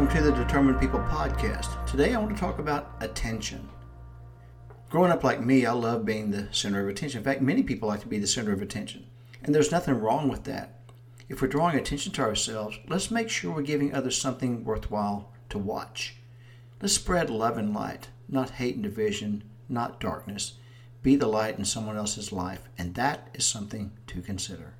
Welcome to the Determined People podcast. Today I want to talk about attention. Growing up like me, I love being the center of attention. In fact, many people like to be the center of attention. And there's nothing wrong with that. If we're drawing attention to ourselves, let's make sure we're giving others something worthwhile to watch. Let's spread love and light, not hate and division, not darkness. Be the light in someone else's life, and that is something to consider.